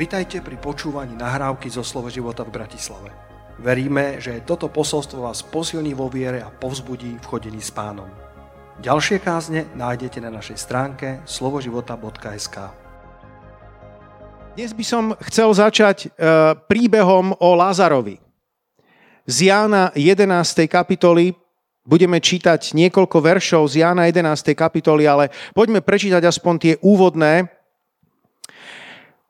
Vitajte pri počúvaní nahrávky zo Slovo života v Bratislave. Veríme, že toto posolstvo vás posilní vo viere a povzbudí v chodení s pánom. Ďalšie kázne nájdete na našej stránke slovoživota.sk Dnes by som chcel začať e, príbehom o Lázarovi. Z Jána 11. kapitoly budeme čítať niekoľko veršov z Jána 11. kapitoly, ale poďme prečítať aspoň tie úvodné,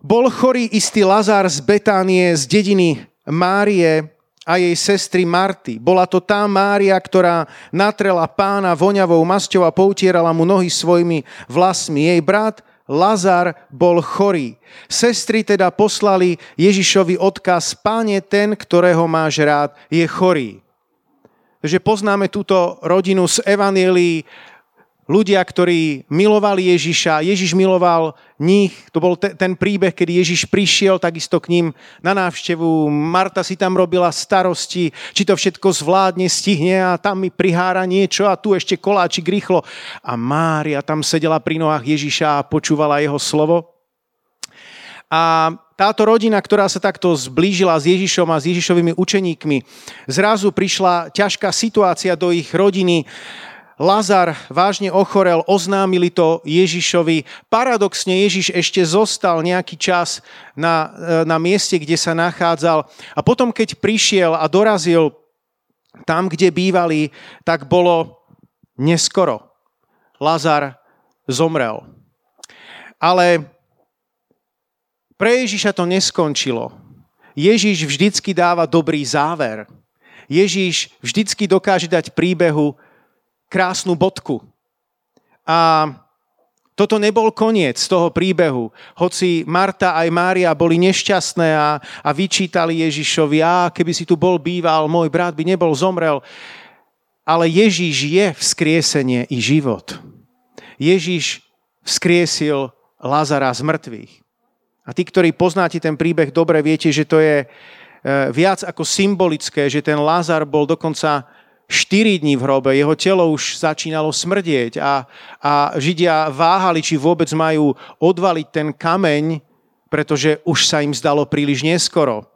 bol chorý istý Lazár z Betánie, z dediny Márie a jej sestry Marty. Bola to tá Mária, ktorá natrela pána voňavou masťou a poutierala mu nohy svojimi vlasmi. Jej brat Lazar bol chorý. Sestry teda poslali Ježišovi odkaz, páne ten, ktorého máš rád, je chorý. Takže poznáme túto rodinu z Evanielii ľudia, ktorí milovali Ježiša, Ježiš miloval nich, to bol te, ten príbeh, kedy Ježiš prišiel takisto k ním na návštevu, Marta si tam robila starosti, či to všetko zvládne, stihne a tam mi prihára niečo a tu ešte koláčik rýchlo. A Mária tam sedela pri nohách Ježiša a počúvala jeho slovo. A táto rodina, ktorá sa takto zblížila s Ježišom a s Ježišovými učeníkmi, zrazu prišla ťažká situácia do ich rodiny, Lazar vážne ochorel, oznámili to Ježišovi. Paradoxne Ježiš ešte zostal nejaký čas na, e, na mieste, kde sa nachádzal. A potom, keď prišiel a dorazil tam, kde bývali, tak bolo neskoro. Lazar zomrel. Ale pre Ježiša to neskončilo. Ježiš vždycky dáva dobrý záver. Ježiš vždycky dokáže dať príbehu krásnu bodku. A toto nebol koniec toho príbehu. Hoci Marta aj Mária boli nešťastné a, a vyčítali Ježišovi, a keby si tu bol býval, môj brat by nebol zomrel. Ale Ježiš je vzkriesenie i život. Ježiš vzkriesil Lazara z mŕtvych. A tí, ktorí poznáte ten príbeh, dobre viete, že to je e, viac ako symbolické, že ten Lazar bol dokonca 4 dní v hrobe, jeho telo už začínalo smrdieť a, a Židia váhali, či vôbec majú odvaliť ten kameň, pretože už sa im zdalo príliš neskoro.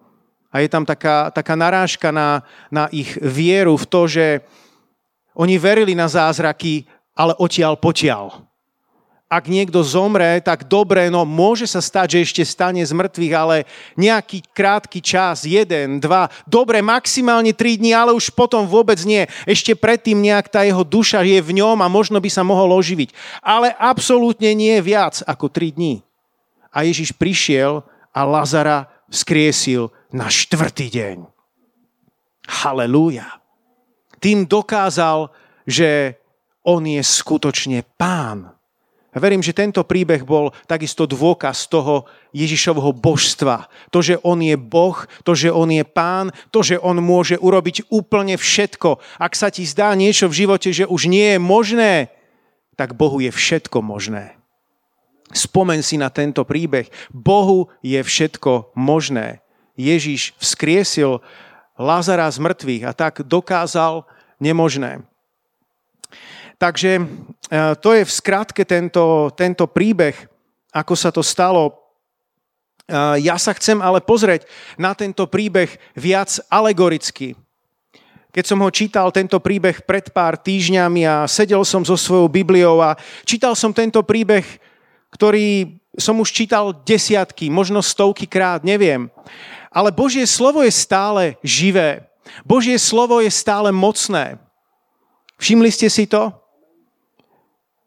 A je tam taká, taká narážka na, na ich vieru v to, že oni verili na zázraky, ale odtiaľ potiaľ ak niekto zomre, tak dobre, no môže sa stať, že ešte stane z mŕtvych, ale nejaký krátky čas, jeden, dva, dobre, maximálne tri dní, ale už potom vôbec nie. Ešte predtým nejak tá jeho duša je v ňom a možno by sa mohol oživiť. Ale absolútne nie viac ako tri dní. A Ježiš prišiel a Lazara skriesil na štvrtý deň. Halelúja. Tým dokázal, že on je skutočne pán verím, že tento príbeh bol takisto dôkaz toho Ježišovho božstva. To, že on je Boh, to, že on je pán, to, že on môže urobiť úplne všetko. Ak sa ti zdá niečo v živote, že už nie je možné, tak Bohu je všetko možné. Spomen si na tento príbeh. Bohu je všetko možné. Ježiš vzkriesil Lazara z mŕtvych a tak dokázal nemožné. Takže e, to je v skratke tento, tento príbeh, ako sa to stalo. E, ja sa chcem ale pozrieť na tento príbeh viac alegoricky. Keď som ho čítal, tento príbeh pred pár týždňami a sedel som so svojou Bibliou a čítal som tento príbeh, ktorý som už čítal desiatky, možno stovky krát, neviem. Ale Božie slovo je stále živé. Božie slovo je stále mocné. Všimli ste si to?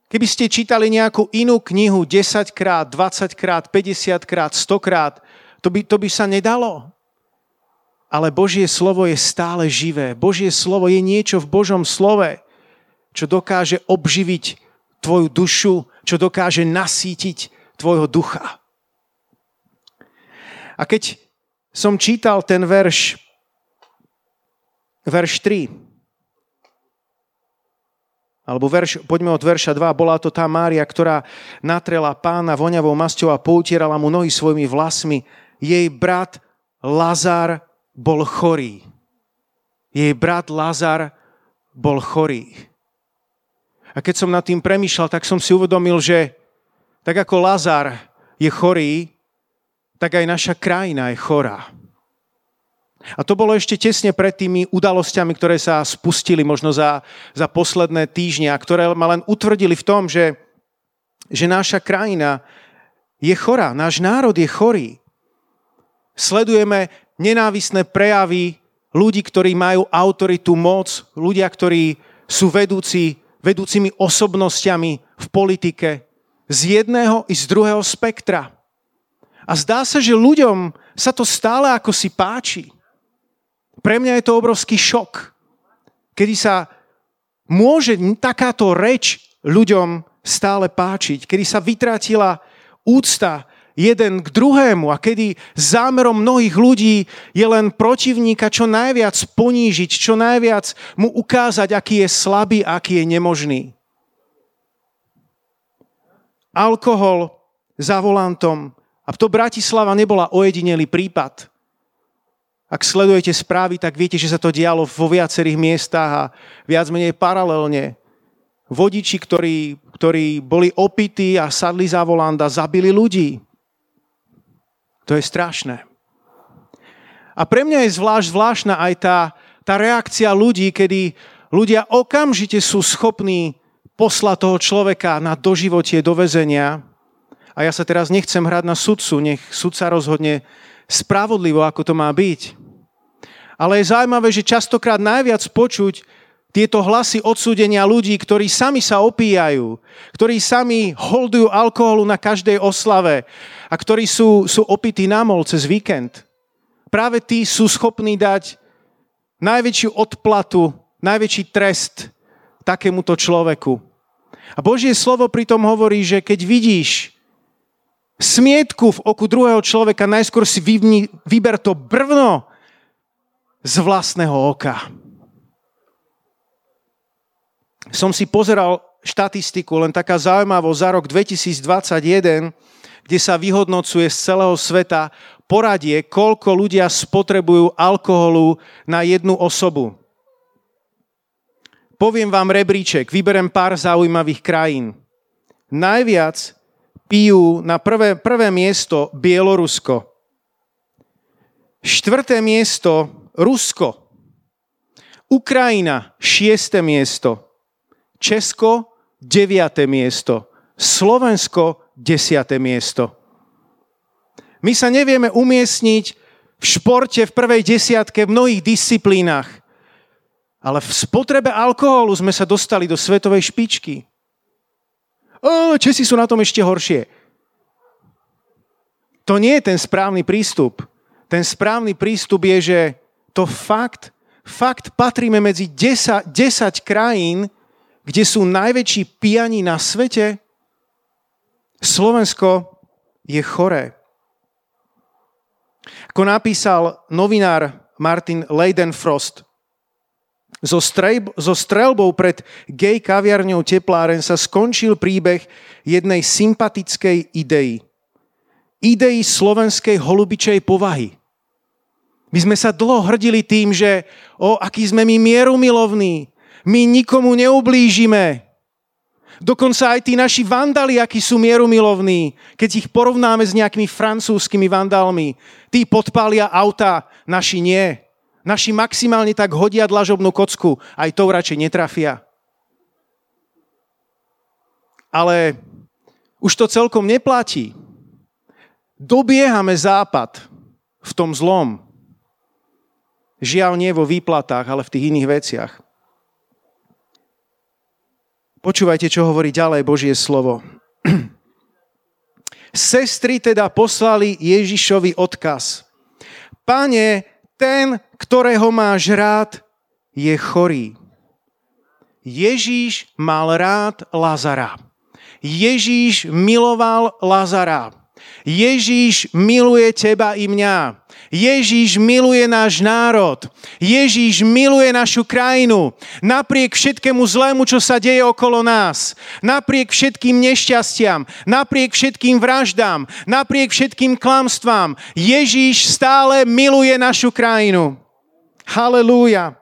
Keby ste čítali nejakú inú knihu 10 krát, 20 krát, 50 krát, 100 krát, to by, to by sa nedalo. Ale Božie slovo je stále živé. Božie slovo je niečo v Božom slove, čo dokáže obživiť tvoju dušu, čo dokáže nasítiť tvojho ducha. A keď som čítal ten verš, verš 3, alebo verš, poďme od verša 2. Bola to tá Mária, ktorá natrela pána voňavou masťou a poutierala mu nohy svojimi vlasmi. Jej brat Lazar bol chorý. Jej brat Lazar bol chorý. A keď som nad tým premýšľal, tak som si uvedomil, že tak ako Lazar je chorý, tak aj naša krajina je chorá. A to bolo ešte tesne pred tými udalosťami, ktoré sa spustili možno za, za posledné týždňa, ktoré ma len utvrdili v tom, že, že naša krajina je chorá, náš národ je chorý. Sledujeme nenávisné prejavy ľudí, ktorí majú autoritu, moc, ľudia, ktorí sú vedúci, vedúcimi osobnosťami v politike z jedného i z druhého spektra. A zdá sa, že ľuďom sa to stále ako si páči. Pre mňa je to obrovský šok, kedy sa môže takáto reč ľuďom stále páčiť, kedy sa vytratila úcta jeden k druhému a kedy zámerom mnohých ľudí je len protivníka čo najviac ponížiť, čo najviac mu ukázať, aký je slabý, aký je nemožný. Alkohol za volantom. A to Bratislava nebola ojedinelý prípad. Ak sledujete správy, tak viete, že sa to dialo vo viacerých miestach a viac menej paralelne. Vodiči, ktorí, ktorí boli opití a sadli za volanda, zabili ľudí. To je strašné. A pre mňa je zvlášť zvláštna aj tá, tá reakcia ľudí, kedy ľudia okamžite sú schopní poslať toho človeka na doživotie do väzenia. A ja sa teraz nechcem hrať na sudcu, nech sudca rozhodne spravodlivo, ako to má byť. Ale je zaujímavé, že častokrát najviac počuť tieto hlasy odsúdenia ľudí, ktorí sami sa opíjajú, ktorí sami holdujú alkoholu na každej oslave a ktorí sú, sú opití na mol cez víkend. Práve tí sú schopní dať najväčšiu odplatu, najväčší trest takémuto človeku. A Božie slovo pritom hovorí, že keď vidíš smietku v oku druhého človeka, najskôr si vyvni, vyber to brvno z vlastného oka. Som si pozeral štatistiku, len taká zaujímavosť za rok 2021, kde sa vyhodnocuje z celého sveta poradie, koľko ľudia spotrebujú alkoholu na jednu osobu. Poviem vám rebríček, vyberem pár zaujímavých krajín. Najviac pijú na prvé, prvé miesto Bielorusko. Štvrté miesto Rusko. Ukrajina, šiesté miesto. Česko, deviate miesto. Slovensko, desiate miesto. My sa nevieme umiestniť v športe v prvej desiatke v mnohých disciplínach. Ale v spotrebe alkoholu sme sa dostali do svetovej špičky. O, Česi sú na tom ešte horšie. To nie je ten správny prístup. Ten správny prístup je, že to fakt, fakt patríme medzi 10, 10 krajín, kde sú najväčší pijani na svete. Slovensko je choré. Ako napísal novinár Martin Leidenfrost, so, strejb, so strelbou pred gay kaviarňou Tepláren sa skončil príbeh jednej sympatickej idei. Idei slovenskej holubičej povahy. My sme sa dlho hrdili tým, že o, aký sme my mierumilovní, my nikomu neublížime, Dokonca aj tí naši vandali, akí sú mierumilovní, keď ich porovnáme s nejakými francúzskými vandalmi, tí podpália auta, naši nie. Naši maximálne tak hodia dlažobnú kocku, aj to radšej netrafia. Ale už to celkom neplatí. Dobiehame západ v tom zlom. Žiaľ nie vo výplatách, ale v tých iných veciach. Počúvajte, čo hovorí ďalej Božie slovo. Sestry teda poslali Ježišovi odkaz. Pane, ten, ktorého máš rád, je chorý. Ježíš mal rád Lazara. Ježíš miloval Lazara. Ježíš miluje teba i mňa. Ježíš miluje náš národ. Ježíš miluje našu krajinu. Napriek všetkému zlému, čo sa deje okolo nás. Napriek všetkým nešťastiam. Napriek všetkým vraždám. Napriek všetkým klamstvám. Ježíš stále miluje našu krajinu. Halelúja.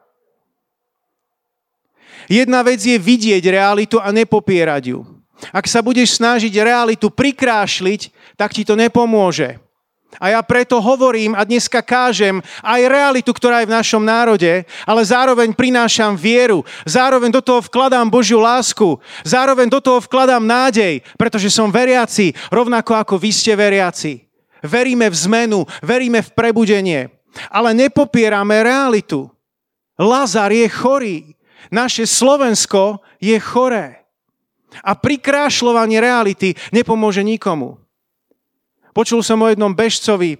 Jedna vec je vidieť realitu a nepopierať ju. Ak sa budeš snažiť realitu prikrášliť, tak ti to nepomôže. A ja preto hovorím a dneska kážem aj realitu, ktorá je v našom národe, ale zároveň prinášam vieru, zároveň do toho vkladám Božiu lásku, zároveň do toho vkladám nádej, pretože som veriaci, rovnako ako vy ste veriaci. Veríme v zmenu, veríme v prebudenie, ale nepopierame realitu. Lazar je chorý. Naše Slovensko je choré. A prikrášľovanie reality nepomôže nikomu. Počul som o jednom bežcovi,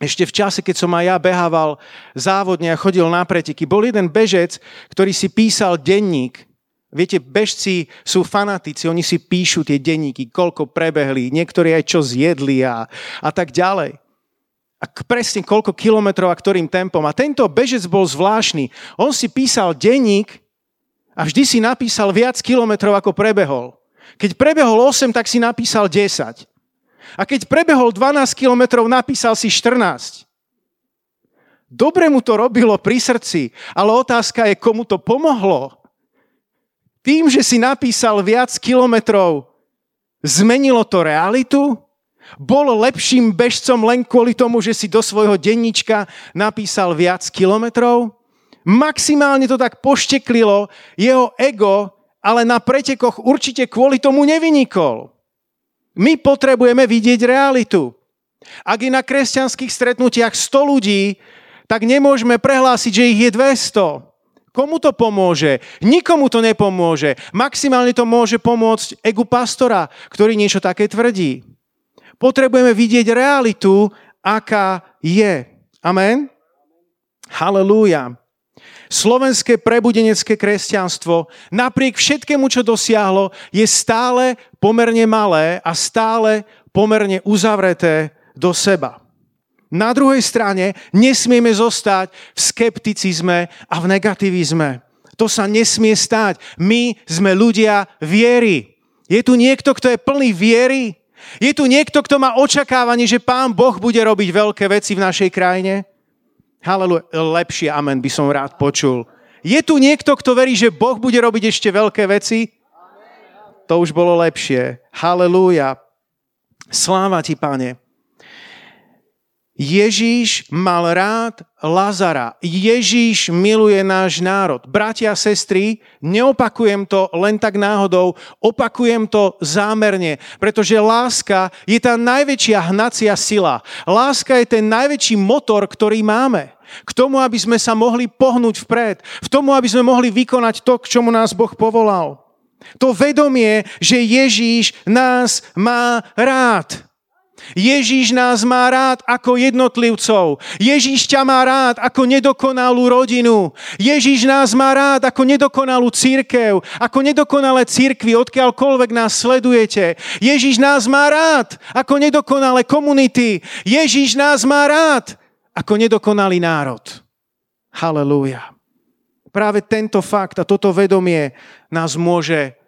ešte v čase, keď som aj ja behával závodne a chodil na preteky. Bol jeden bežec, ktorý si písal denník. Viete, bežci sú fanatici, oni si píšu tie denníky, koľko prebehli, niektorí aj čo zjedli a, a tak ďalej. A presne koľko kilometrov a ktorým tempom. A tento bežec bol zvláštny. On si písal denník a vždy si napísal viac kilometrov, ako prebehol. Keď prebehol 8, tak si napísal 10. A keď prebehol 12 kilometrov, napísal si 14. Dobre mu to robilo pri srdci, ale otázka je, komu to pomohlo. Tým, že si napísal viac kilometrov, zmenilo to realitu? Bol lepším bežcom len kvôli tomu, že si do svojho denníčka napísal viac kilometrov? Maximálne to tak pošteklilo jeho ego, ale na pretekoch určite kvôli tomu nevynikol. My potrebujeme vidieť realitu. Ak je na kresťanských stretnutiach 100 ľudí, tak nemôžeme prehlásiť, že ich je 200. Komu to pomôže? Nikomu to nepomôže. Maximálne to môže pomôcť egu pastora, ktorý niečo také tvrdí. Potrebujeme vidieť realitu, aká je. Amen? Halelúja. Slovenské prebudenecké kresťanstvo napriek všetkému, čo dosiahlo, je stále pomerne malé a stále pomerne uzavreté do seba. Na druhej strane nesmieme zostať v skepticizme a v negativizme. To sa nesmie stať. My sme ľudia viery. Je tu niekto, kto je plný viery? Je tu niekto, kto má očakávanie, že Pán Boh bude robiť veľké veci v našej krajine? Haleluja, lepšie amen by som rád počul. Je tu niekto, kto verí, že Boh bude robiť ešte veľké veci? To už bolo lepšie. Halelúja. Sláva ti, pane. Ježíš mal rád Lazara. Ježíš miluje náš národ. Bratia a sestry, neopakujem to len tak náhodou, opakujem to zámerne, pretože láska je tá najväčšia hnacia sila. Láska je ten najväčší motor, ktorý máme. K tomu, aby sme sa mohli pohnúť vpred. K tomu, aby sme mohli vykonať to, k čomu nás Boh povolal. To vedomie, že Ježíš nás má rád. Ježíš nás má rád ako jednotlivcov. Ježíš ťa má rád ako nedokonalú rodinu. Ježíš nás má rád ako nedokonalú církev, ako nedokonalé církvy, odkiaľkoľvek nás sledujete. Ježíš nás má rád ako nedokonalé komunity. Ježíš nás má rád ako nedokonalý národ. Halelúja. Práve tento fakt a toto vedomie nás môže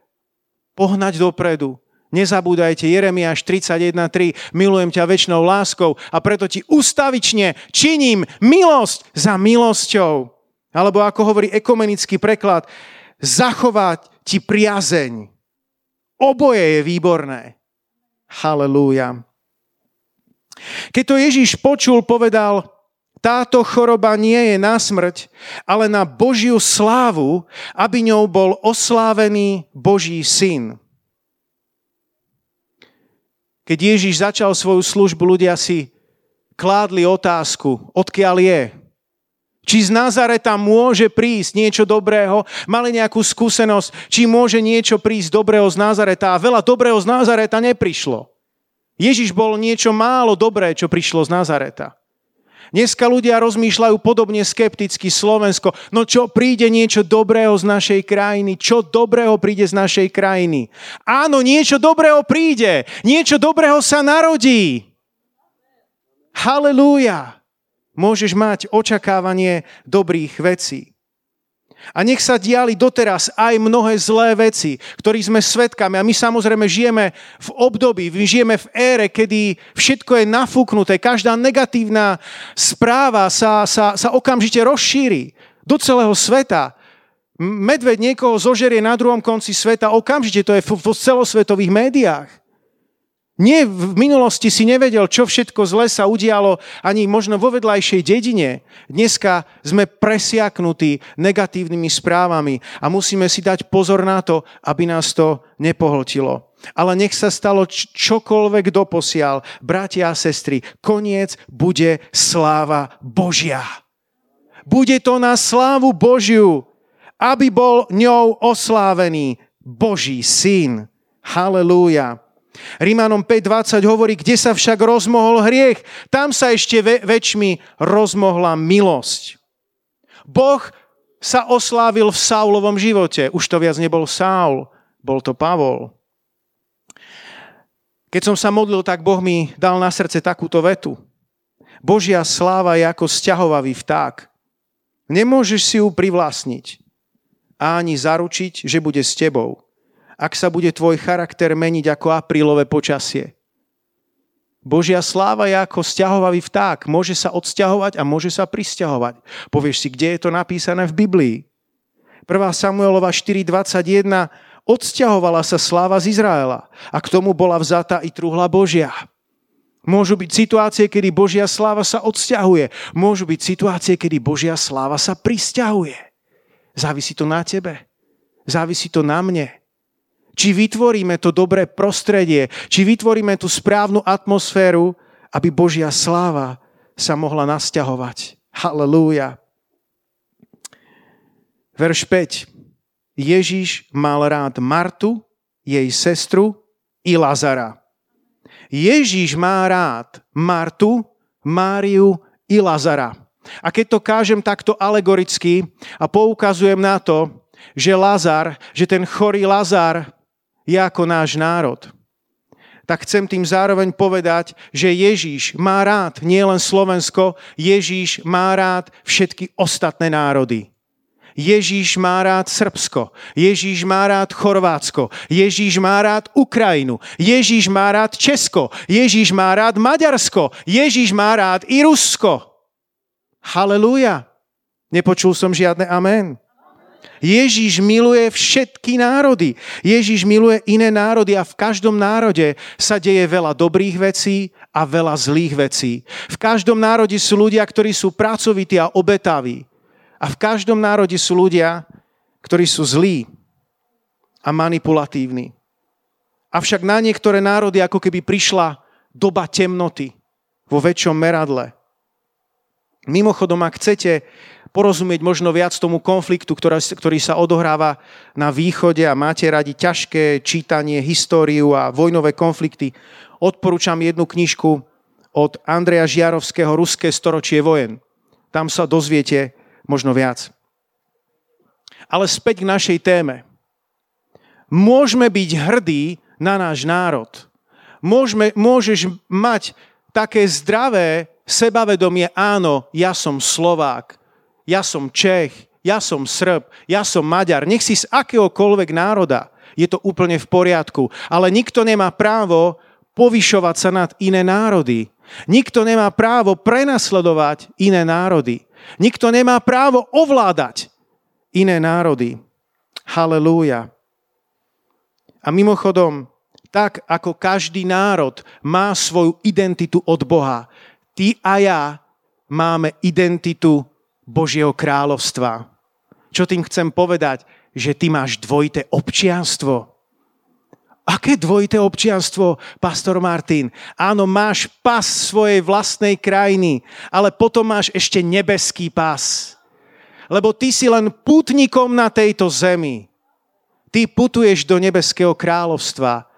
pohnať dopredu, Nezabúdajte, Jeremiáš 31.3, milujem ťa väčšnou láskou a preto ti ustavične činím milosť za milosťou. Alebo ako hovorí ekumenický preklad, zachovať ti priazeň. Oboje je výborné. Halelúja. Keď to Ježíš počul, povedal, táto choroba nie je na smrť, ale na Božiu slávu, aby ňou bol oslávený Boží syn. Keď Ježiš začal svoju službu, ľudia si kládli otázku, odkiaľ je. Či z Nazareta môže prísť niečo dobrého, mali nejakú skúsenosť, či môže niečo prísť dobrého z Nazareta. A veľa dobrého z Nazareta neprišlo. Ježiš bol niečo málo dobré, čo prišlo z Nazareta. Dneska ľudia rozmýšľajú podobne skepticky Slovensko. No čo príde niečo dobrého z našej krajiny? Čo dobrého príde z našej krajiny? Áno, niečo dobrého príde. Niečo dobrého sa narodí. Halelúja. Môžeš mať očakávanie dobrých vecí. A nech sa diali doteraz aj mnohé zlé veci, ktorých sme svetkami. A my samozrejme žijeme v období, my žijeme v ére, kedy všetko je nafúknuté. Každá negatívna správa sa, sa, sa okamžite rozšíri do celého sveta. Medveď niekoho zožerie na druhom konci sveta, okamžite to je v, v celosvetových médiách. Nie, v minulosti si nevedel, čo všetko zle sa udialo ani možno vo vedľajšej dedine. Dneska sme presiaknutí negatívnymi správami a musíme si dať pozor na to, aby nás to nepohltilo. Ale nech sa stalo čokoľvek doposiaľ, bratia a sestry, koniec bude sláva Božia. Bude to na slávu Božiu, aby bol ňou oslávený Boží syn. Halelúja. Rímanom 5.20 hovorí, kde sa však rozmohol hriech, tam sa ešte väčšmi rozmohla milosť. Boh sa oslávil v Saulovom živote. Už to viac nebol Saul, bol to Pavol. Keď som sa modlil, tak Boh mi dal na srdce takúto vetu. Božia sláva je ako sťahovavý vták. Nemôžeš si ju privlastniť a ani zaručiť, že bude s tebou ak sa bude tvoj charakter meniť ako aprílové počasie. Božia sláva je ako stiahovavý vták. Môže sa odsťahovať a môže sa prisťahovať. Povieš si, kde je to napísané v Biblii? 1. Samuelova 4.21 odsťahovala sa sláva z Izraela a k tomu bola vzata i truhla Božia. Môžu byť situácie, kedy Božia sláva sa odsťahuje. Môžu byť situácie, kedy Božia sláva sa prisťahuje. Závisí to na tebe. Závisí to na mne. Či vytvoríme to dobré prostredie, či vytvoríme tú správnu atmosféru, aby Božia sláva sa mohla nasťahovať. Halelúja. Verš 5. Ježíš mal rád Martu, jej sestru i Lazara. Ježíš má rád Martu, Máriu i Lazara. A keď to kážem takto alegoricky a poukazujem na to, že Lazar, že ten chorý Lazar je ako náš národ. Tak chcem tým zároveň povedať, že Ježíš má rád nielen Slovensko, Ježíš má rád všetky ostatné národy. Ježíš má rád Srbsko, Ježíš má rád Chorvátsko, Ježíš má rád Ukrajinu, Ježíš má rád Česko, Ježíš má rád Maďarsko, Ježíš má rád i Rusko. Halelúja. Nepočul som žiadne amen. Ježíš miluje všetky národy. Ježíš miluje iné národy a v každom národe sa deje veľa dobrých vecí a veľa zlých vecí. V každom národe sú ľudia, ktorí sú pracovití a obetaví. A v každom národe sú ľudia, ktorí sú zlí a manipulatívni. Avšak na niektoré národy ako keby prišla doba temnoty vo väčšom meradle. Mimochodom, ak chcete porozumieť možno viac tomu konfliktu, ktorý sa odohráva na východe a máte radi ťažké čítanie, históriu a vojnové konflikty, odporúčam jednu knižku od Andreja Žiarovského Ruské storočie vojen. Tam sa dozviete možno viac. Ale späť k našej téme. Môžeme byť hrdí na náš národ. Môžeme, môžeš mať také zdravé sebavedomie, áno, ja som Slovák, ja som Čech, ja som Srb, ja som Maďar, nech si z akéhokoľvek národa, je to úplne v poriadku. Ale nikto nemá právo povyšovať sa nad iné národy. Nikto nemá právo prenasledovať iné národy. Nikto nemá právo ovládať iné národy. Halelúja. A mimochodom, tak ako každý národ má svoju identitu od Boha, ty a ja máme identitu Božieho kráľovstva. Čo tým chcem povedať? Že ty máš dvojité občianstvo. Aké dvojité občianstvo, pastor Martin? Áno, máš pas svojej vlastnej krajiny, ale potom máš ešte nebeský pas. Lebo ty si len putníkom na tejto zemi. Ty putuješ do nebeského kráľovstva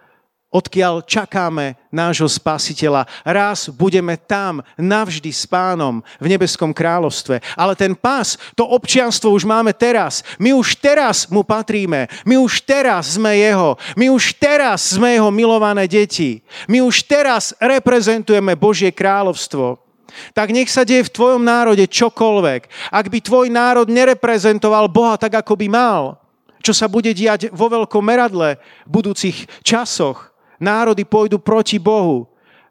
odkiaľ čakáme nášho spasiteľa. Raz budeme tam navždy s pánom v nebeskom kráľovstve. Ale ten pás, to občianstvo už máme teraz. My už teraz mu patríme. My už teraz sme jeho. My už teraz sme jeho milované deti. My už teraz reprezentujeme Božie kráľovstvo. Tak nech sa deje v tvojom národe čokoľvek. Ak by tvoj národ nereprezentoval Boha tak, ako by mal, čo sa bude diať vo veľkom meradle v budúcich časoch, národy pôjdu proti Bohu.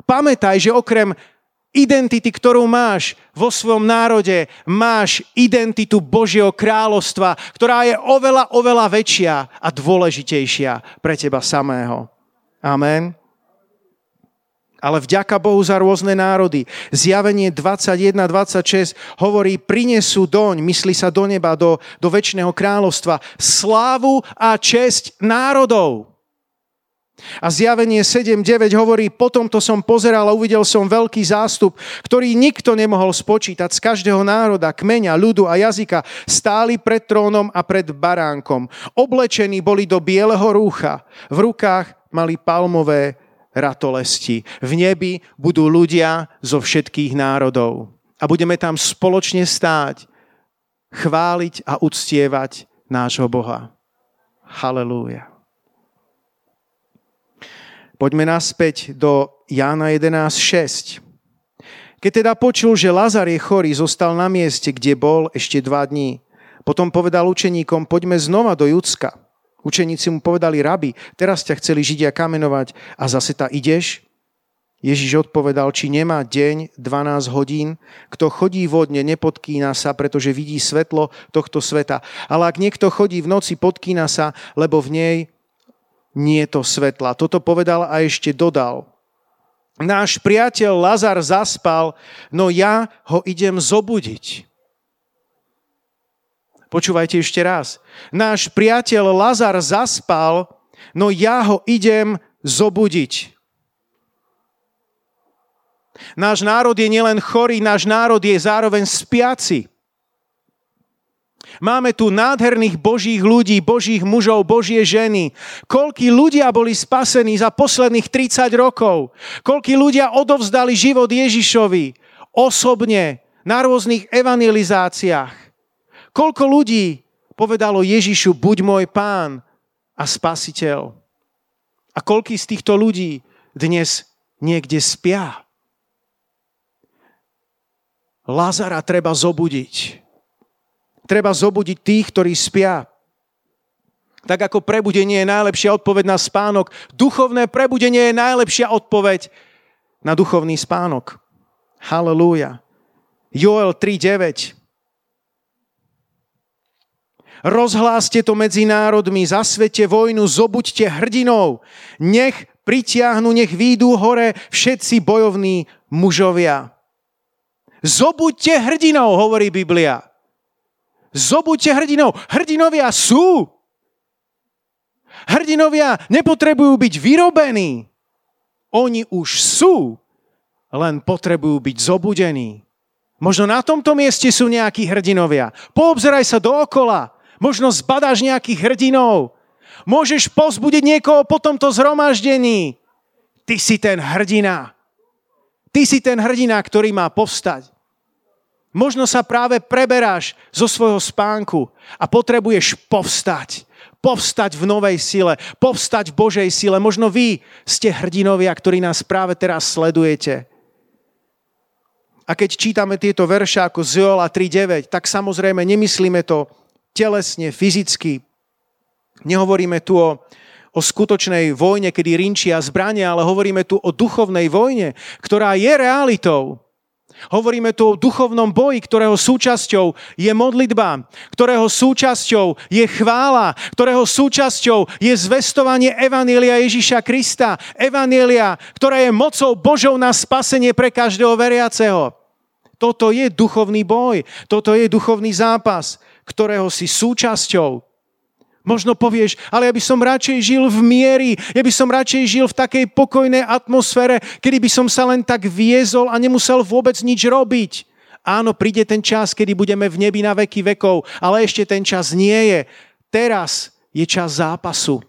Pamätaj, že okrem identity, ktorú máš vo svojom národe, máš identitu Božieho kráľovstva, ktorá je oveľa, oveľa väčšia a dôležitejšia pre teba samého. Amen. ale vďaka Bohu za rôzne národy. Zjavenie 21-26 hovorí, prinesú doň, myslí sa do neba, do, do väčšného kráľovstva, slávu a česť národov. A zjavenie 7.9 hovorí, potom to som pozeral a uvidel som veľký zástup, ktorý nikto nemohol spočítať z každého národa, kmeňa, ľudu a jazyka. Stáli pred trónom a pred baránkom. Oblečení boli do bieleho rúcha. V rukách mali palmové ratolesti. V nebi budú ľudia zo všetkých národov. A budeme tam spoločne stáť, chváliť a uctievať nášho Boha. Halelúja. Poďme naspäť do Jána 11.6. Keď teda počul, že Lazar je chorý, zostal na mieste, kde bol ešte dva dní. Potom povedal učeníkom, poďme znova do Judska. Učeníci mu povedali, rabi, teraz ťa chceli Židia kamenovať a zase ta ideš? Ježiš odpovedal, či nemá deň 12 hodín, kto chodí vodne, nepodkýna sa, pretože vidí svetlo tohto sveta. Ale ak niekto chodí v noci, podkýna sa, lebo v nej nie je to svetla. Toto povedal a ešte dodal. Náš priateľ Lazar zaspal, no ja ho idem zobudiť. Počúvajte ešte raz. Náš priateľ Lazar zaspal, no ja ho idem zobudiť. Náš národ je nielen chorý, náš národ je zároveň spiaci. Máme tu nádherných božích ľudí, božích mužov, božie ženy. Koľkí ľudia boli spasení za posledných 30 rokov. Koľkí ľudia odovzdali život Ježišovi osobne na rôznych evangelizáciách. Koľko ľudí povedalo Ježišu, buď môj pán a spasiteľ. A koľký z týchto ľudí dnes niekde spia. Lazara treba zobudiť. Treba zobudiť tých, ktorí spia. Tak ako prebudenie je najlepšia odpoveď na spánok, duchovné prebudenie je najlepšia odpoveď na duchovný spánok. Halelúja. Joel 3.9 Rozhláste to medzi národmi, zasvete vojnu, zobuďte hrdinov, nech pritiahnu, nech výjdu hore všetci bojovní mužovia. Zobuďte hrdinov, hovorí Biblia. Zobuďte hrdinov. Hrdinovia sú. Hrdinovia nepotrebujú byť vyrobení. Oni už sú, len potrebujú byť zobudení. Možno na tomto mieste sú nejakí hrdinovia. Poobzeraj sa dookola. Možno zbadáš nejakých hrdinov. Môžeš pozbudiť niekoho po tomto zhromaždení. Ty si ten hrdina. Ty si ten hrdina, ktorý má povstať. Možno sa práve preberáš zo svojho spánku a potrebuješ povstať. Povstať v novej sile, povstať v Božej sile. Možno vy ste hrdinovia, ktorí nás práve teraz sledujete. A keď čítame tieto verše ako z Joela 3.9, tak samozrejme nemyslíme to telesne, fyzicky. Nehovoríme tu o, o skutočnej vojne, kedy rinčia zbrania, ale hovoríme tu o duchovnej vojne, ktorá je realitou. Hovoríme tu o duchovnom boji, ktorého súčasťou je modlitba, ktorého súčasťou je chvála, ktorého súčasťou je zvestovanie Evanielia Ježiša Krista. Evanielia, ktorá je mocou Božou na spasenie pre každého veriaceho. Toto je duchovný boj, toto je duchovný zápas, ktorého si súčasťou. Možno povieš, ale ja by som radšej žil v miery, ja by som radšej žil v takej pokojnej atmosfére, kedy by som sa len tak viezol a nemusel vôbec nič robiť. Áno, príde ten čas, kedy budeme v nebi na veky vekov, ale ešte ten čas nie je. Teraz je čas zápasu.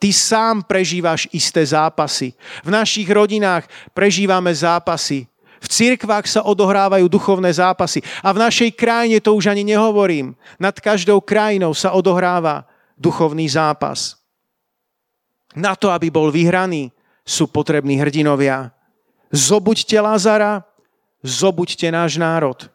Ty sám prežívaš isté zápasy. V našich rodinách prežívame zápasy. V cirkvách sa odohrávajú duchovné zápasy. A v našej krajine to už ani nehovorím. Nad každou krajinou sa odohráva duchovný zápas. Na to, aby bol vyhraný, sú potrební hrdinovia. Zobuďte Lazara, zobuďte náš národ.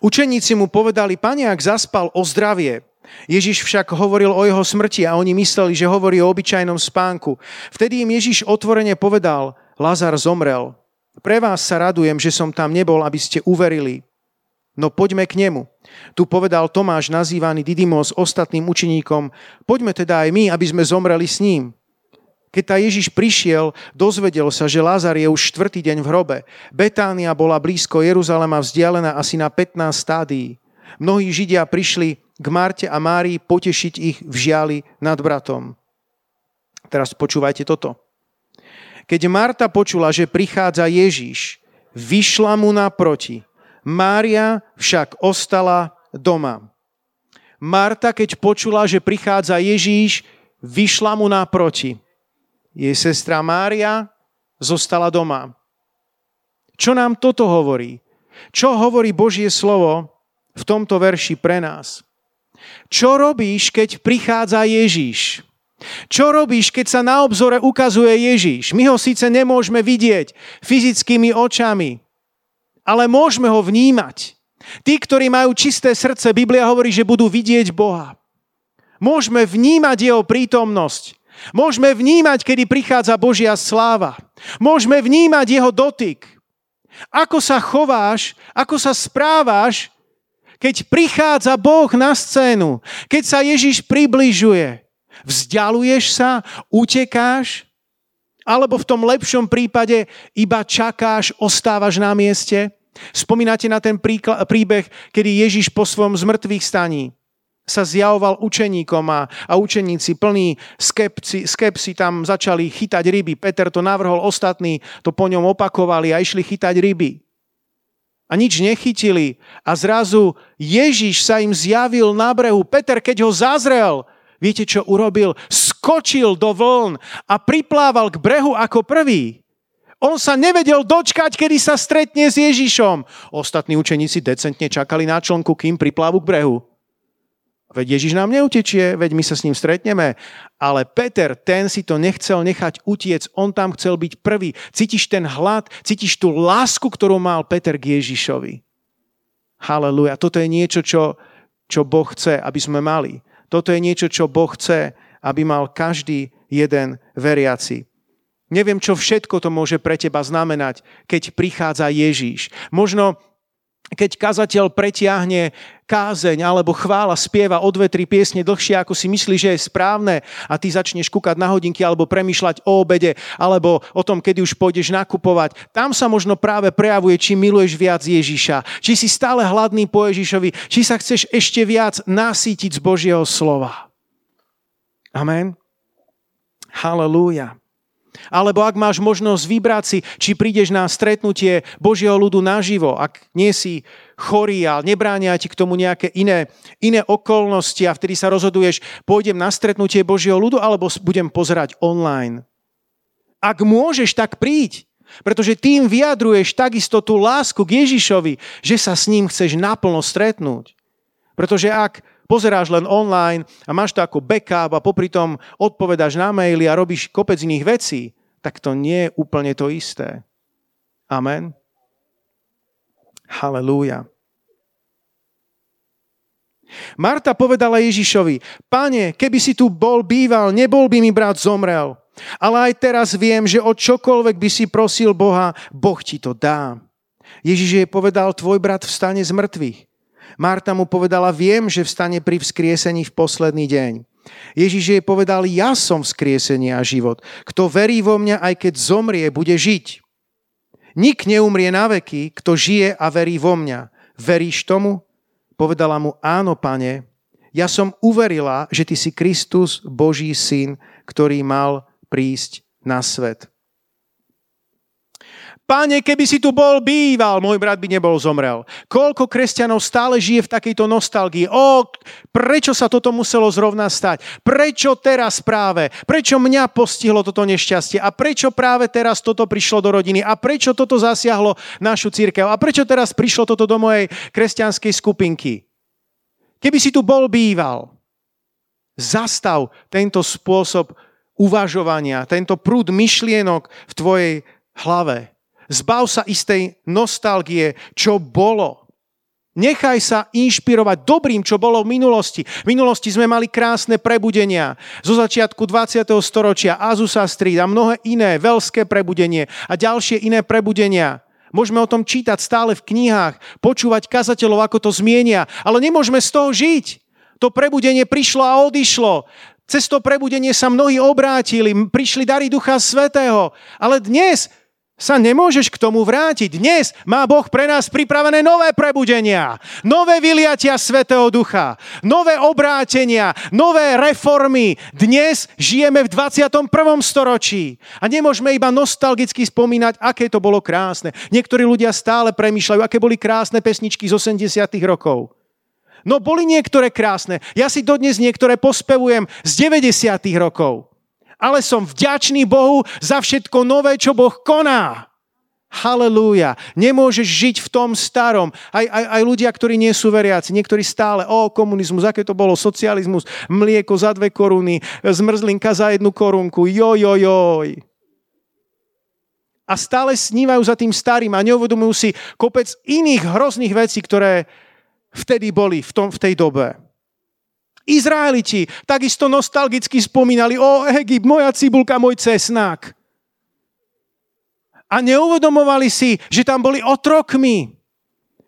Učeníci mu povedali, pane, ak zaspal o zdravie, Ježiš však hovoril o jeho smrti a oni mysleli, že hovorí o obyčajnom spánku. Vtedy im Ježiš otvorene povedal, Lazar zomrel. Pre vás sa radujem, že som tam nebol, aby ste uverili. No poďme k nemu. Tu povedal Tomáš, nazývaný Didymos ostatným učeníkom, poďme teda aj my, aby sme zomreli s ním. Keď tá Ježiš prišiel, dozvedel sa, že Lázar je už štvrtý deň v hrobe. Betánia bola blízko Jeruzalema vzdialená asi na 15 stádií. Mnohí Židia prišli k Marte a Márii potešiť ich v žiali nad bratom. Teraz počúvajte toto. Keď Marta počula, že prichádza Ježiš, vyšla mu naproti. Mária však ostala doma. Marta, keď počula, že prichádza Ježíš, vyšla mu naproti jej sestra Mária zostala doma. Čo nám toto hovorí? Čo hovorí Božie slovo v tomto verši pre nás? Čo robíš, keď prichádza Ježíš? Čo robíš, keď sa na obzore ukazuje Ježíš? My ho síce nemôžeme vidieť fyzickými očami, ale môžeme ho vnímať. Tí, ktorí majú čisté srdce, Biblia hovorí, že budú vidieť Boha. Môžeme vnímať jeho prítomnosť. Môžeme vnímať, kedy prichádza Božia sláva. Môžeme vnímať jeho dotyk. Ako sa chováš, ako sa správaš, keď prichádza Boh na scénu, keď sa Ježiš približuje. Vzdialuješ sa, utekáš, alebo v tom lepšom prípade iba čakáš, ostávaš na mieste. Spomínate na ten príbeh, kedy Ježiš po svojom zmrtvých staní sa zjavoval učeníkom a, a učeníci plní skepsi, skepsi tam začali chytať ryby. Peter to navrhol, ostatní to po ňom opakovali a išli chytať ryby. A nič nechytili. A zrazu Ježiš sa im zjavil na brehu. Peter, keď ho zazrel, viete čo urobil? Skočil do vln a priplával k brehu ako prvý. On sa nevedel dočkať, kedy sa stretne s Ježišom. Ostatní učeníci decentne čakali na člnku, kým priplávu k brehu. Veď Ježiš nám neutečie, veď my sa s ním stretneme. Ale Peter, ten si to nechcel nechať utiec, on tam chcel byť prvý. Cítiš ten hlad, cítiš tú lásku, ktorú mal Peter k Ježišovi. Haleluja. Toto je niečo, čo, čo Boh chce, aby sme mali. Toto je niečo, čo Boh chce, aby mal každý jeden veriaci. Neviem, čo všetko to môže pre teba znamenať, keď prichádza Ježíš. Možno keď kazateľ pretiahne kázeň alebo chvála, spieva o dve, tri piesne dlhšie, ako si myslí, že je správne a ty začneš kúkať na hodinky alebo premýšľať o obede alebo o tom, kedy už pôjdeš nakupovať. Tam sa možno práve prejavuje, či miluješ viac Ježiša, či si stále hladný po Ježišovi, či sa chceš ešte viac nasítiť z Božieho slova. Amen. Halelúja. Alebo ak máš možnosť vybrať si, či prídeš na stretnutie Božieho ľudu naživo, ak nie si chorý a nebránia ti k tomu nejaké iné, iné okolnosti a vtedy sa rozhoduješ, pôjdem na stretnutie Božieho ľudu alebo budem pozerať online. Ak môžeš, tak príď, pretože tým vyjadruješ takisto tú lásku k Ježišovi, že sa s ním chceš naplno stretnúť. Pretože ak pozeráš len online a máš to ako backup a popri tom odpovedáš na maily a robíš kopec iných vecí, tak to nie je úplne to isté. Amen. Halelúja. Marta povedala Ježišovi, pane, keby si tu bol býval, nebol by mi brat zomrel. Ale aj teraz viem, že o čokoľvek by si prosil Boha, Boh ti to dá. Ježiš jej povedal, tvoj brat vstane z mŕtvych. Marta mu povedala, viem, že vstane pri vzkriesení v posledný deň. Ježiš jej povedal, ja som vzkriesenie a život. Kto verí vo mňa, aj keď zomrie, bude žiť. Nik neumrie na veky, kto žije a verí vo mňa. Veríš tomu? Povedala mu, áno, pane, ja som uverila, že ty si Kristus, Boží syn, ktorý mal prísť na svet. Pane, keby si tu bol býval, môj brat by nebol zomrel. Koľko kresťanov stále žije v takejto nostalgii? O, prečo sa toto muselo zrovna stať? Prečo teraz práve? Prečo mňa postihlo toto nešťastie? A prečo práve teraz toto prišlo do rodiny? A prečo toto zasiahlo našu církev? A prečo teraz prišlo toto do mojej kresťanskej skupinky? Keby si tu bol býval, zastav tento spôsob uvažovania, tento prúd myšlienok v tvojej hlave Zbav sa istej nostalgie, čo bolo. Nechaj sa inšpirovať dobrým, čo bolo v minulosti. V minulosti sme mali krásne prebudenia. Zo začiatku 20. storočia Azusa Street a mnohé iné, veľské prebudenie a ďalšie iné prebudenia. Môžeme o tom čítať stále v knihách, počúvať kazateľov, ako to zmienia, ale nemôžeme z toho žiť. To prebudenie prišlo a odišlo. Cez to prebudenie sa mnohí obrátili, prišli dary Ducha Svetého. Ale dnes sa nemôžeš k tomu vrátiť. Dnes má Boh pre nás pripravené nové prebudenia, nové vyliatia Svetého Ducha, nové obrátenia, nové reformy. Dnes žijeme v 21. storočí a nemôžeme iba nostalgicky spomínať, aké to bolo krásne. Niektorí ľudia stále premýšľajú, aké boli krásne pesničky z 80. rokov. No boli niektoré krásne. Ja si dodnes niektoré pospevujem z 90. rokov ale som vďačný Bohu za všetko nové, čo Boh koná. Halelúja. Nemôžeš žiť v tom starom. Aj, aj, aj ľudia, ktorí nie sú veriaci, niektorí stále, o komunizmus, aké to bolo, socializmus, mlieko za dve koruny, zmrzlinka za jednu korunku, joj. A stále snívajú za tým starým a neuvedomujú si kopec iných hrozných vecí, ktoré vtedy boli v, tom, v tej dobe. Izraeliti takisto nostalgicky spomínali, o Egypt, moja cibulka, môj cesnák. A neuvedomovali si, že tam boli otrokmi.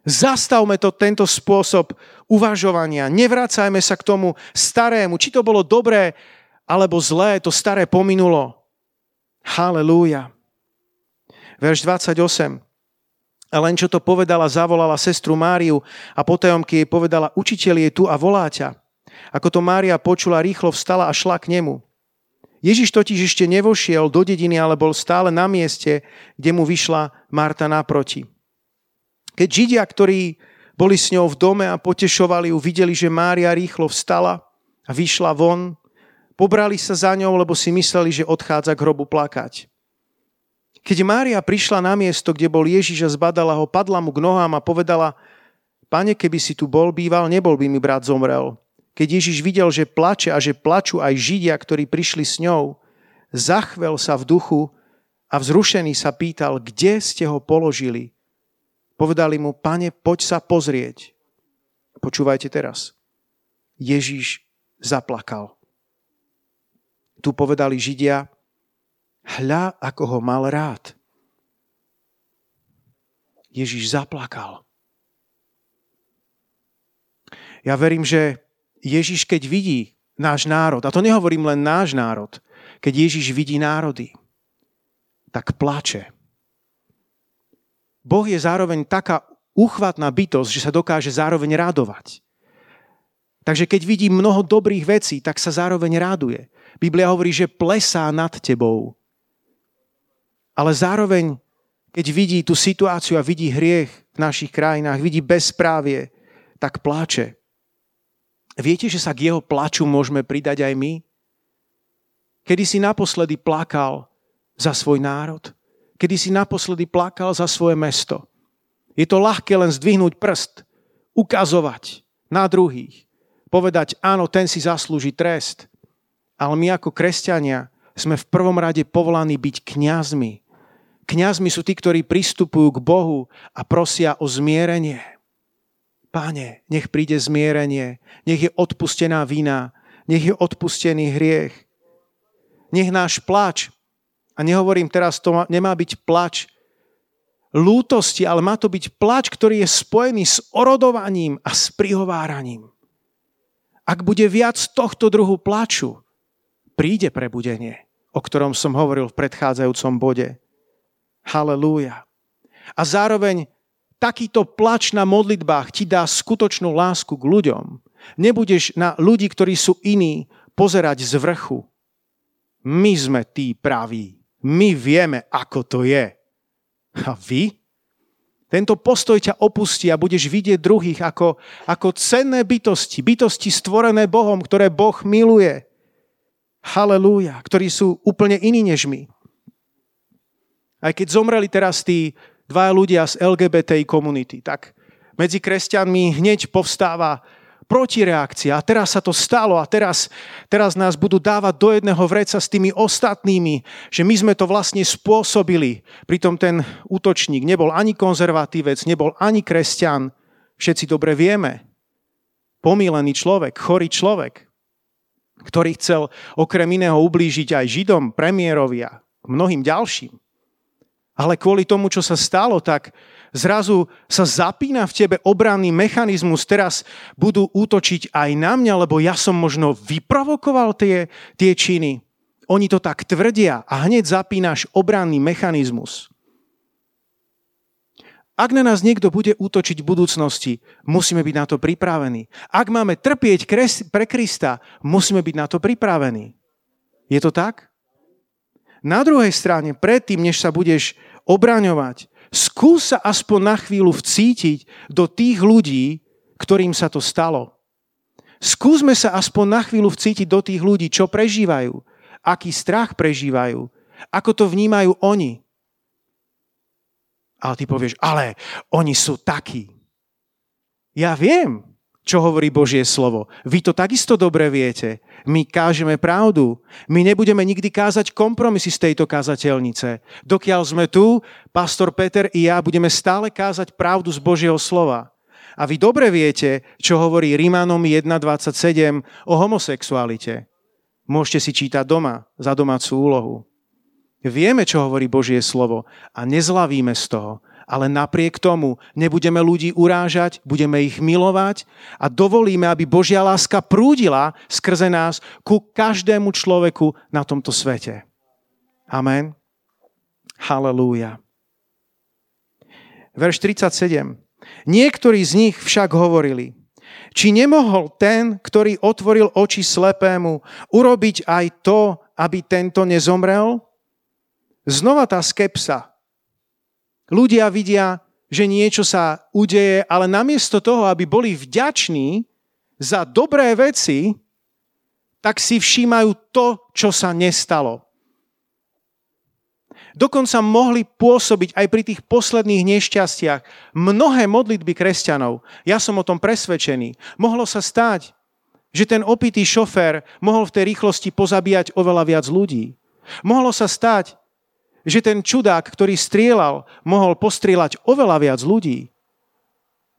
Zastavme to tento spôsob uvažovania. Nevracajme sa k tomu starému. Či to bolo dobré alebo zlé, to staré pominulo. Halelúja. Verš 28. A len čo to povedala, zavolala sestru Máriu a potajomky jej povedala, učiteľ je tu a volá ťa. Ako to Mária počula, rýchlo vstala a šla k nemu. Ježiš totiž ešte nevošiel do dediny, ale bol stále na mieste, kde mu vyšla Marta naproti. Keď Židia, ktorí boli s ňou v dome a potešovali ju, videli, že Mária rýchlo vstala a vyšla von, pobrali sa za ňou, lebo si mysleli, že odchádza k hrobu plakať. Keď Mária prišla na miesto, kde bol Ježiš a zbadala ho, padla mu k nohám a povedala, Pane, keby si tu bol, býval, nebol by mi brat zomrel. Keď Ježiš videl, že plače a že plačú aj Židia, ktorí prišli s ňou, zachvel sa v duchu a vzrušený sa pýtal, kde ste ho položili. Povedali mu, pane, poď sa pozrieť. Počúvajte teraz. Ježiš zaplakal. Tu povedali Židia, hľa, ako ho mal rád. Ježiš zaplakal. Ja verím, že Ježiš, keď vidí náš národ, a to nehovorím len náš národ, keď Ježiš vidí národy, tak plače. Boh je zároveň taká uchvatná bytosť, že sa dokáže zároveň radovať. Takže keď vidí mnoho dobrých vecí, tak sa zároveň raduje. Biblia hovorí, že plesá nad tebou. Ale zároveň, keď vidí tú situáciu a vidí hriech v našich krajinách, vidí bezprávie, tak pláče. Viete, že sa k jeho plaču môžeme pridať aj my? Kedy si naposledy plakal za svoj národ? Kedy si naposledy plakal za svoje mesto? Je to ľahké len zdvihnúť prst, ukazovať na druhých, povedať, áno, ten si zaslúži trest. Ale my ako kresťania sme v prvom rade povolaní byť kňazmi. Kňazmi sú tí, ktorí pristupujú k Bohu a prosia o zmierenie. Páne, nech príde zmierenie, nech je odpustená vina, nech je odpustený hriech. Nech náš plač, a nehovorím teraz, to nemá byť plač lútosti, ale má to byť plač, ktorý je spojený s orodovaním a s prihováraním. Ak bude viac tohto druhu plaču, príde prebudenie, o ktorom som hovoril v predchádzajúcom bode. Halelúja. A zároveň takýto plač na modlitbách ti dá skutočnú lásku k ľuďom. Nebudeš na ľudí, ktorí sú iní, pozerať z vrchu. My sme tí praví. My vieme, ako to je. A vy? Tento postoj ťa opustí a budeš vidieť druhých ako, ako cenné bytosti, bytosti stvorené Bohom, ktoré Boh miluje. Halelúja, ktorí sú úplne iní než my. Aj keď zomreli teraz tí dvaja ľudia z LGBTI komunity, tak medzi kresťanmi hneď povstáva protireakcia. A teraz sa to stalo a teraz, teraz nás budú dávať do jedného vreca s tými ostatnými, že my sme to vlastne spôsobili. Pritom ten útočník nebol ani konzervatívec, nebol ani kresťan. Všetci dobre vieme. Pomílený človek, chorý človek, ktorý chcel okrem iného ublížiť aj Židom, premiérovi a mnohým ďalším. Ale kvôli tomu, čo sa stalo, tak zrazu sa zapína v tebe obranný mechanizmus. Teraz budú útočiť aj na mňa, lebo ja som možno vyprovokoval tie, tie činy. Oni to tak tvrdia a hneď zapínaš obranný mechanizmus. Ak na nás niekto bude útočiť v budúcnosti, musíme byť na to pripravení. Ak máme trpieť pre Krista, musíme byť na to pripravení. Je to tak? Na druhej strane, predtým, než sa budeš obraňovať, skús sa aspoň na chvíľu vcítiť do tých ľudí, ktorým sa to stalo. Skúsme sa aspoň na chvíľu vcítiť do tých ľudí, čo prežívajú, aký strach prežívajú, ako to vnímajú oni. Ale ty povieš, ale oni sú takí. Ja viem, čo hovorí Božie slovo. Vy to takisto dobre viete. My kážeme pravdu. My nebudeme nikdy kázať kompromisy z tejto kázateľnice. Dokiaľ sme tu, pastor Peter i ja budeme stále kázať pravdu z Božieho slova. A vy dobre viete, čo hovorí Rímanom 1.27 o homosexualite. Môžete si čítať doma, za domácu úlohu. Vieme, čo hovorí Božie slovo a nezlavíme z toho, ale napriek tomu nebudeme ľudí urážať, budeme ich milovať a dovolíme, aby Božia láska prúdila skrze nás ku každému človeku na tomto svete. Amen. Halelúja. Verš 37. Niektorí z nich však hovorili, či nemohol ten, ktorý otvoril oči slepému, urobiť aj to, aby tento nezomrel? znova tá skepsa. Ľudia vidia, že niečo sa udeje, ale namiesto toho, aby boli vďační za dobré veci, tak si všímajú to, čo sa nestalo. Dokonca mohli pôsobiť aj pri tých posledných nešťastiach mnohé modlitby kresťanov. Ja som o tom presvedčený. Mohlo sa stať, že ten opitý šofér mohol v tej rýchlosti pozabíjať oveľa viac ľudí. Mohlo sa stať, že ten čudák, ktorý strieľal, mohol postrieľať oveľa viac ľudí.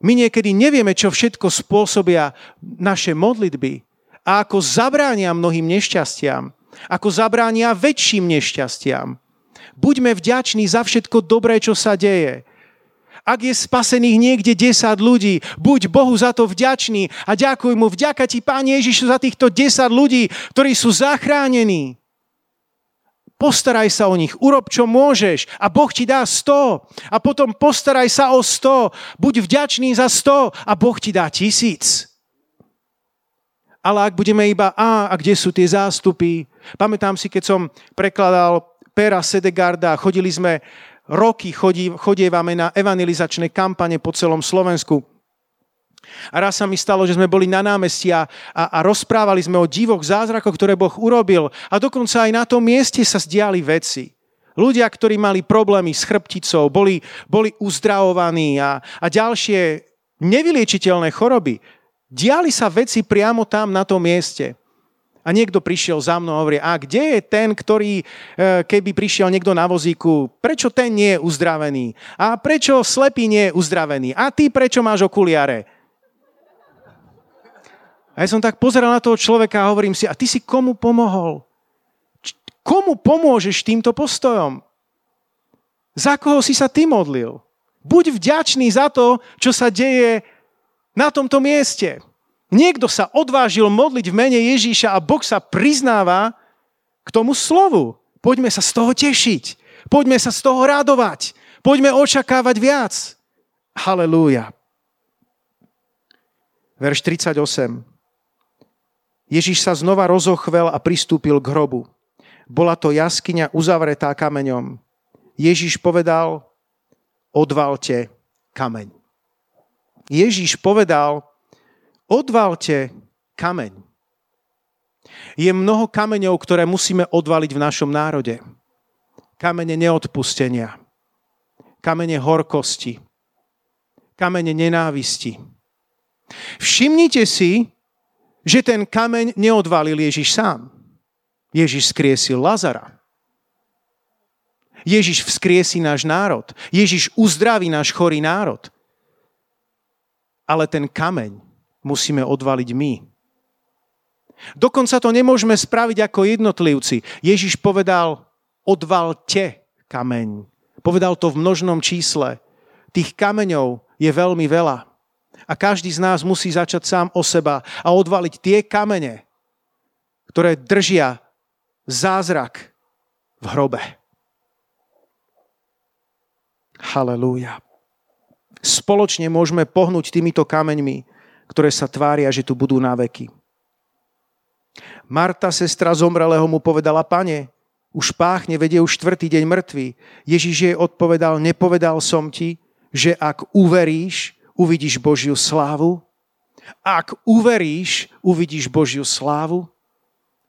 My niekedy nevieme, čo všetko spôsobia naše modlitby a ako zabránia mnohým nešťastiam, ako zabránia väčším nešťastiam. Buďme vďační za všetko dobré, čo sa deje. Ak je spasených niekde 10 ľudí, buď Bohu za to vďačný a ďakuj mu. Vďaka ti, Pán Ježišu, za týchto 10 ľudí, ktorí sú zachránení postaraj sa o nich, urob čo môžeš a Boh ti dá 100 a potom postaraj sa o 100, buď vďačný za 100 a Boh ti dá tisíc. Ale ak budeme iba, a, a kde sú tie zástupy? Pamätám si, keď som prekladal Pera Sedegarda, chodili sme roky, chodí, chodievame na evangelizačné kampane po celom Slovensku. A raz sa mi stalo, že sme boli na námestí a, a, a rozprávali sme o divoch zázrakoch, ktoré Boh urobil. A dokonca aj na tom mieste sa zdiali veci. Ľudia, ktorí mali problémy s chrbticou, boli, boli uzdravovaní a, a ďalšie nevyliečiteľné choroby. Diali sa veci priamo tam na tom mieste. A niekto prišiel za mnou a hovorí, a kde je ten, ktorý, e, keby prišiel niekto na vozíku, prečo ten nie je uzdravený? A prečo slepý nie je uzdravený? A ty prečo máš okuliare? A ja som tak pozeral na toho človeka a hovorím si, a ty si komu pomohol? Komu pomôžeš týmto postojom? Za koho si sa ty modlil? Buď vďačný za to, čo sa deje na tomto mieste. Niekto sa odvážil modliť v mene Ježíša a Boh sa priznáva k tomu slovu. Poďme sa z toho tešiť. Poďme sa z toho radovať. Poďme očakávať viac. Halelúja. Verš 38. Ježiš sa znova rozochvel a pristúpil k hrobu. Bola to jaskyňa uzavretá kameňom. Ježiš povedal, odvalte kameň. Ježiš povedal, odvalte kameň. Je mnoho kameňov, ktoré musíme odvaliť v našom národe. Kamene neodpustenia, kamene horkosti, kamene nenávisti. Všimnite si, že ten kameň neodvalil Ježiš sám. Ježiš skriesil Lazara. Ježiš vzkriesi náš národ. Ježiš uzdraví náš chorý národ. Ale ten kameň musíme odvaliť my. Dokonca to nemôžeme spraviť ako jednotlivci. Ježiš povedal, odvalte kameň. Povedal to v množnom čísle. Tých kameňov je veľmi veľa. A každý z nás musí začať sám o seba a odvaliť tie kamene, ktoré držia zázrak v hrobe. Halelúja. Spoločne môžeme pohnúť týmito kameňmi, ktoré sa tvária, že tu budú na veky. Marta, sestra zomrelého, mu povedala, pane, už páchne, vedie už štvrtý deň mŕtvy. Ježiš jej odpovedal, nepovedal som ti, že ak uveríš, uvidíš Božiu slávu? Ak uveríš, uvidíš Božiu slávu?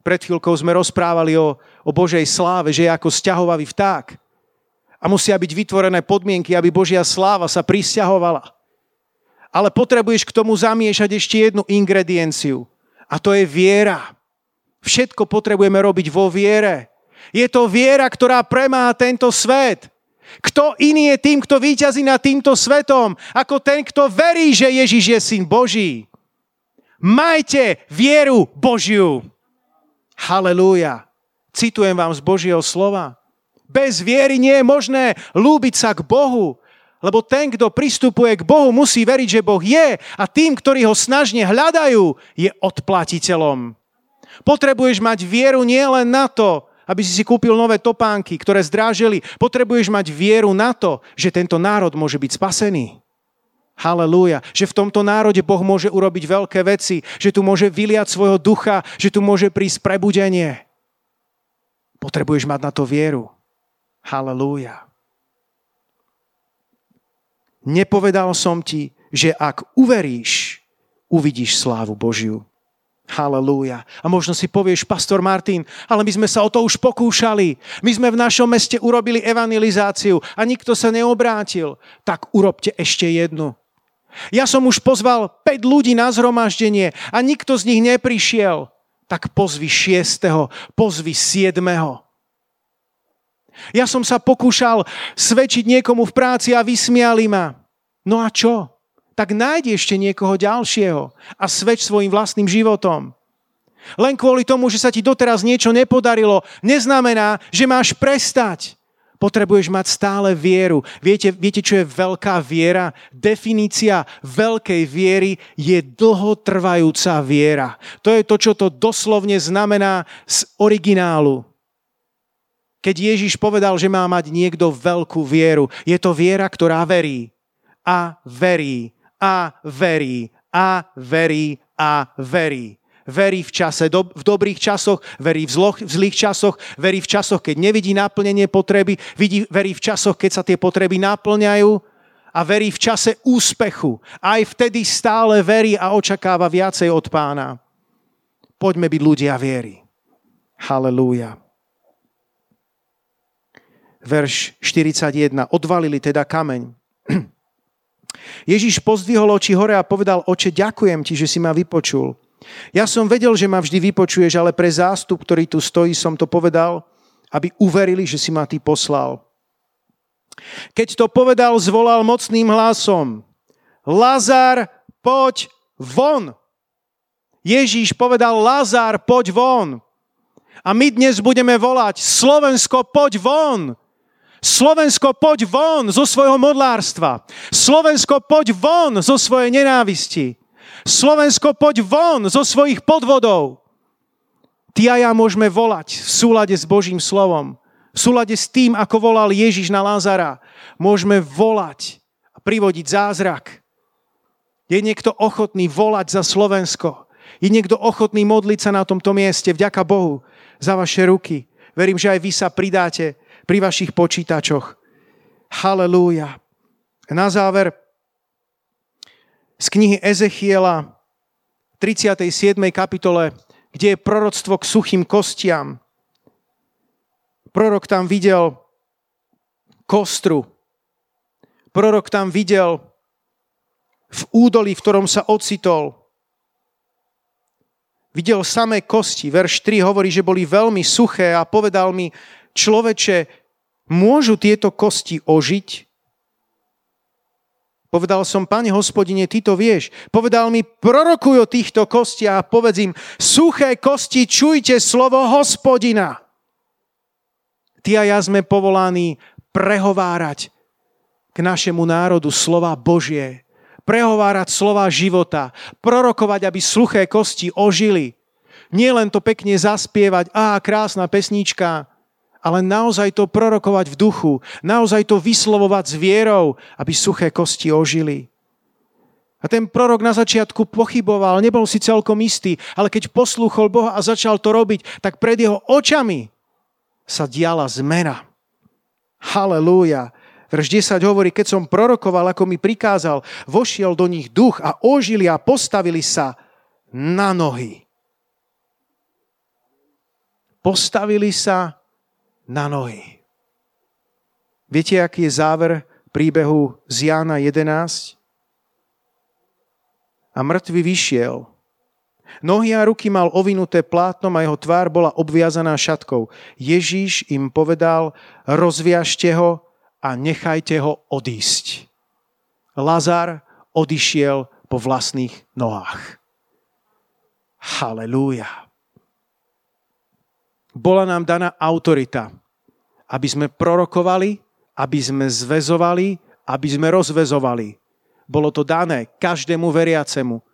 Pred chvíľkou sme rozprávali o, o Božej sláve, že je ako stiahovavý vták. A musia byť vytvorené podmienky, aby Božia sláva sa prisťahovala. Ale potrebuješ k tomu zamiešať ešte jednu ingredienciu. A to je viera. Všetko potrebujeme robiť vo viere. Je to viera, ktorá premáha tento svet. Kto iný je tým, kto výťazí nad týmto svetom, ako ten, kto verí, že Ježiš je syn Boží. Majte vieru Božiu. Halelúja. Citujem vám z Božieho slova. Bez viery nie je možné lúbiť sa k Bohu, lebo ten, kto pristupuje k Bohu, musí veriť, že Boh je a tým, ktorí ho snažne hľadajú, je odplatiteľom. Potrebuješ mať vieru nielen na to, aby si si kúpil nové topánky, ktoré zdráželi. Potrebuješ mať vieru na to, že tento národ môže byť spasený. Halelúja. Že v tomto národe Boh môže urobiť veľké veci, že tu môže vyliať svojho ducha, že tu môže prísť prebudenie. Potrebuješ mať na to vieru. Halelúja. Nepovedal som ti, že ak uveríš, uvidíš slávu Božiu. Halelúja. A možno si povieš, pastor Martin, ale my sme sa o to už pokúšali. My sme v našom meste urobili evangelizáciu a nikto sa neobrátil. Tak urobte ešte jednu. Ja som už pozval 5 ľudí na zhromaždenie a nikto z nich neprišiel. Tak pozvi 6. pozvi 7. Ja som sa pokúšal svedčiť niekomu v práci a vysmiali ma. No a čo? Tak nájdi ešte niekoho ďalšieho a svedč svojim vlastným životom. Len kvôli tomu, že sa ti doteraz niečo nepodarilo, neznamená, že máš prestať. Potrebuješ mať stále vieru. Viete, viete, čo je veľká viera? Definícia veľkej viery je dlhotrvajúca viera. To je to, čo to doslovne znamená z originálu. Keď Ježiš povedal, že má mať niekto veľkú vieru, je to viera, ktorá verí. A verí a verí a verí a verí. Verí v čase, do, v dobrých časoch, verí v, zloch, v zlých časoch, verí v časoch, keď nevidí naplnenie potreby, vidí, verí v časoch, keď sa tie potreby naplňajú a verí v čase úspechu. Aj vtedy stále verí a očakáva viacej od pána. Poďme byť ľudia viery. Halelúja. Verš 41. Odvalili teda kameň. Ježiš pozdvihol oči hore a povedal, oče, ďakujem ti, že si ma vypočul. Ja som vedel, že ma vždy vypočuješ, ale pre zástup, ktorý tu stojí, som to povedal, aby uverili, že si ma ty poslal. Keď to povedal, zvolal mocným hlasom. Lazar, poď von. Ježíš povedal, Lazar, poď von. A my dnes budeme volať, Slovensko, poď von. Slovensko, poď von zo svojho modlárstva. Slovensko, poď von zo svojej nenávisti. Slovensko, poď von zo svojich podvodov. Ty a ja môžeme volať v súlade s Božím slovom. V súlade s tým, ako volal Ježiš na Lázara. Môžeme volať a privodiť zázrak. Je niekto ochotný volať za Slovensko? Je niekto ochotný modliť sa na tomto mieste? Vďaka Bohu za vaše ruky. Verím, že aj vy sa pridáte pri vašich počítačoch. Halelúja. Na záver z knihy Ezechiela 37. kapitole, kde je proroctvo k suchým kostiam. Prorok tam videl kostru. Prorok tam videl v údolí, v ktorom sa ocitol. Videl samé kosti. Verš 3 hovorí, že boli veľmi suché a povedal mi, človeče, môžu tieto kosti ožiť? Povedal som, pane hospodine, ty to vieš. Povedal mi, prorokuj o týchto kostiach a povedz im, suché kosti, čujte slovo hospodina. Ty a ja sme povolaní prehovárať k našemu národu slova Božie, prehovárať slova života, prorokovať, aby sluché kosti ožili. Nie len to pekne zaspievať, á, krásna pesnička, ale naozaj to prorokovať v duchu, naozaj to vyslovovať s vierou, aby suché kosti ožili. A ten prorok na začiatku pochyboval, nebol si celkom istý, ale keď poslúchol Boha a začal to robiť, tak pred jeho očami sa diala zmena. Halelúja. Verš 10 hovorí, keď som prorokoval, ako mi prikázal, vošiel do nich duch a ožili a postavili sa na nohy. Postavili sa na nohy. Viete, aký je záver príbehu z Jána 11? A mŕtvy vyšiel. Nohy a ruky mal ovinuté plátnom a jeho tvár bola obviazaná šatkou. Ježíš im povedal, rozviažte ho a nechajte ho odísť. Lazar odišiel po vlastných nohách. Halelúja. Bola nám daná autorita, aby sme prorokovali, aby sme zvezovali, aby sme rozvezovali. Bolo to dané každému veriacemu,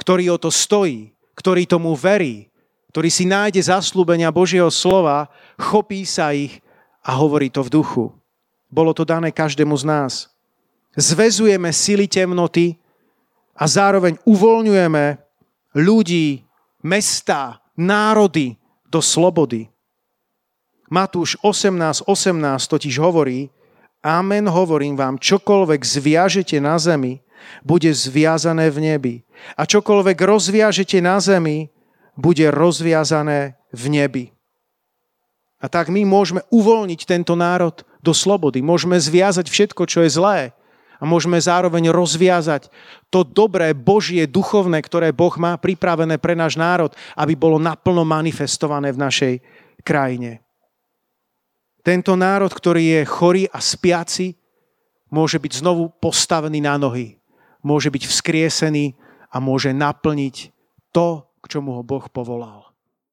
ktorý o to stojí, ktorý tomu verí, ktorý si nájde zaslúbenia Božieho slova, chopí sa ich a hovorí to v duchu. Bolo to dané každému z nás. Zvezujeme sily temnoty a zároveň uvoľňujeme ľudí, mesta, národy do slobody. Matúš 18.18 18 totiž hovorí, Amen hovorím vám, čokoľvek zviažete na zemi, bude zviazané v nebi. A čokoľvek rozviažete na zemi, bude rozviazané v nebi. A tak my môžeme uvoľniť tento národ do slobody. Môžeme zviazať všetko, čo je zlé. A môžeme zároveň rozviazať to dobré Božie duchovné, ktoré Boh má pripravené pre náš národ, aby bolo naplno manifestované v našej krajine. Tento národ, ktorý je chorý a spiaci, môže byť znovu postavený na nohy. Môže byť vzkriesený a môže naplniť to, k čomu ho Boh povolal.